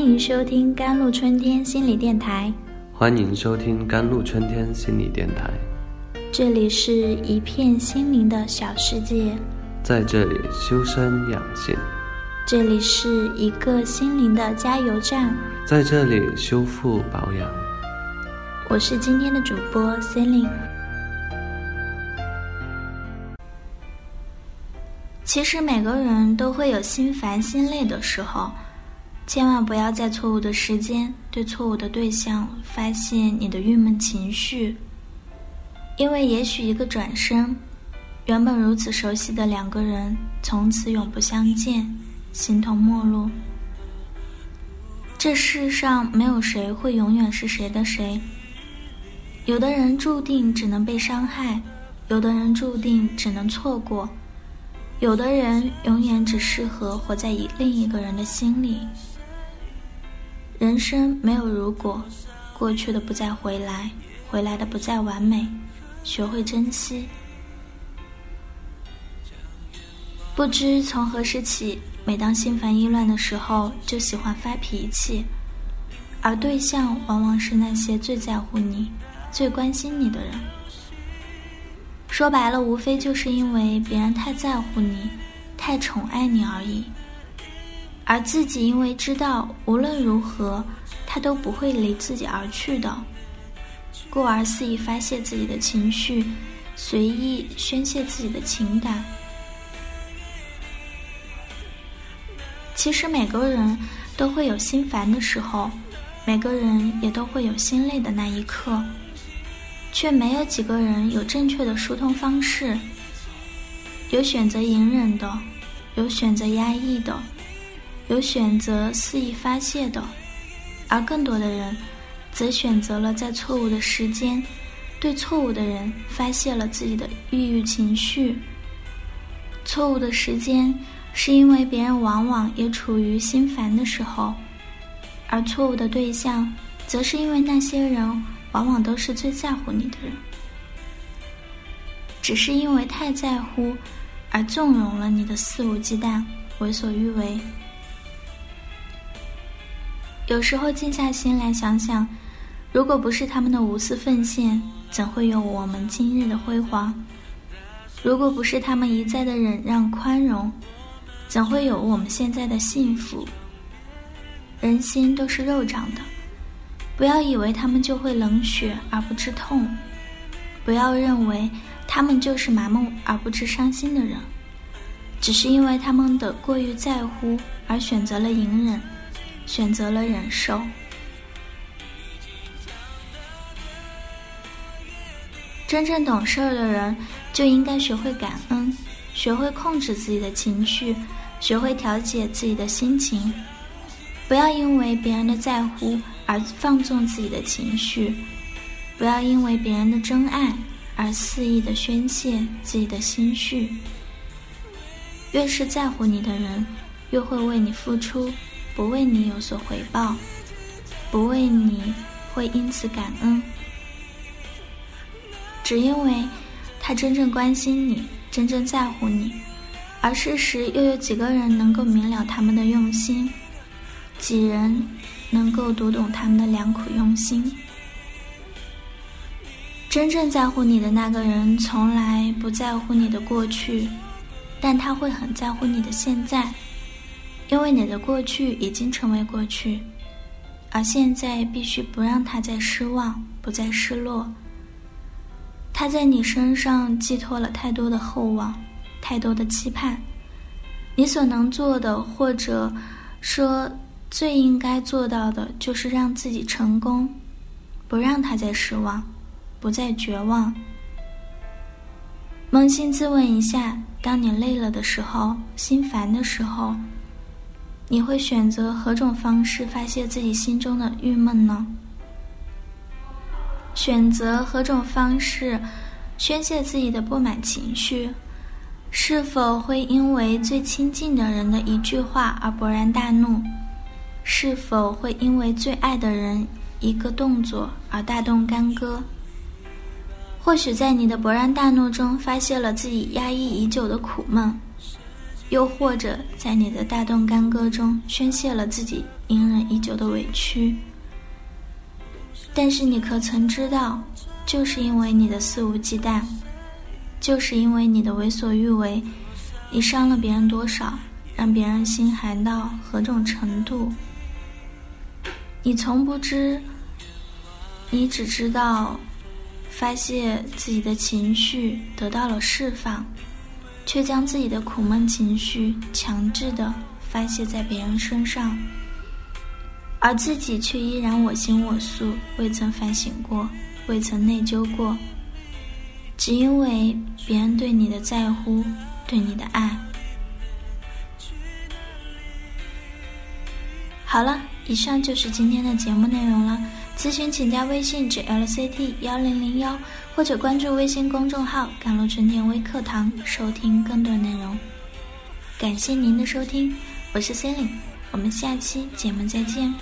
欢迎收听甘露春天心理电台。欢迎收听甘露春天心理电台。这里是一片心灵的小世界，在这里修身养性。这里是一个心灵的加油站，在这里修复保养。我是今天的主播 Celine。其实每个人都会有心烦心累的时候。千万不要在错误的时间对错误的对象发泄你的郁闷情绪，因为也许一个转身，原本如此熟悉的两个人从此永不相见，形同陌路。这世上没有谁会永远是谁的谁，有的人注定只能被伤害，有的人注定只能错过，有的人永远只适合活在另一个人的心里。人生没有如果，过去的不再回来，回来的不再完美，学会珍惜。不知从何时起，每当心烦意乱的时候，就喜欢发脾气，而对象往往是那些最在乎你、最关心你的人。说白了，无非就是因为别人太在乎你、太宠爱你而已。而自己因为知道无论如何，他都不会离自己而去的，故而肆意发泄自己的情绪，随意宣泄自己的情感。其实每个人都会有心烦的时候，每个人也都会有心累的那一刻，却没有几个人有正确的疏通方式。有选择隐忍的，有选择压抑的。有选择肆意发泄的，而更多的人，则选择了在错误的时间，对错误的人发泄了自己的抑郁情绪。错误的时间，是因为别人往往也处于心烦的时候，而错误的对象，则是因为那些人往往都是最在乎你的人，只是因为太在乎，而纵容了你的肆无忌惮、为所欲为。有时候静下心来想想，如果不是他们的无私奉献，怎会有我们今日的辉煌？如果不是他们一再的忍让宽容，怎会有我们现在的幸福？人心都是肉长的，不要以为他们就会冷血而不知痛，不要认为他们就是麻木而不知伤心的人，只是因为他们的过于在乎而选择了隐忍。选择了忍受。真正懂事儿的人，就应该学会感恩，学会控制自己的情绪，学会调节自己的心情。不要因为别人的在乎而放纵自己的情绪，不要因为别人的真爱而肆意的宣泄自己的心绪。越是在乎你的人，越会为你付出。不为你有所回报，不为你会因此感恩，只因为他真正关心你，真正在乎你。而事实又有几个人能够明了他们的用心？几人能够读懂他们的良苦用心？真正在乎你的那个人，从来不在乎你的过去，但他会很在乎你的现在。因为你的过去已经成为过去，而现在必须不让他再失望，不再失落。他在你身上寄托了太多的厚望，太多的期盼。你所能做的，或者说最应该做到的，就是让自己成功，不让他再失望，不再绝望。扪心自问一下：当你累了的时候，心烦的时候。你会选择何种方式发泄自己心中的郁闷呢？选择何种方式宣泄自己的不满情绪？是否会因为最亲近的人的一句话而勃然大怒？是否会因为最爱的人一个动作而大动干戈？或许在你的勃然大怒中发泄了自己压抑已久的苦闷。又或者在你的大动干戈中宣泄了自己隐忍已久的委屈。但是你可曾知道，就是因为你的肆无忌惮，就是因为你的为所欲为，你伤了别人多少，让别人心寒到何种程度？你从不知，你只知道发泄自己的情绪得到了释放。却将自己的苦闷情绪强制的发泄在别人身上，而自己却依然我行我素，未曾反省过，未曾内疚过，只因为别人对你的在乎，对你的爱。好了，以上就是今天的节目内容了。咨询请加微信至 LCT 幺零零幺，或者关注微信公众号“甘露春天微课堂”收听更多内容。感谢您的收听，我是 c e l i n e 我们下期节目再见。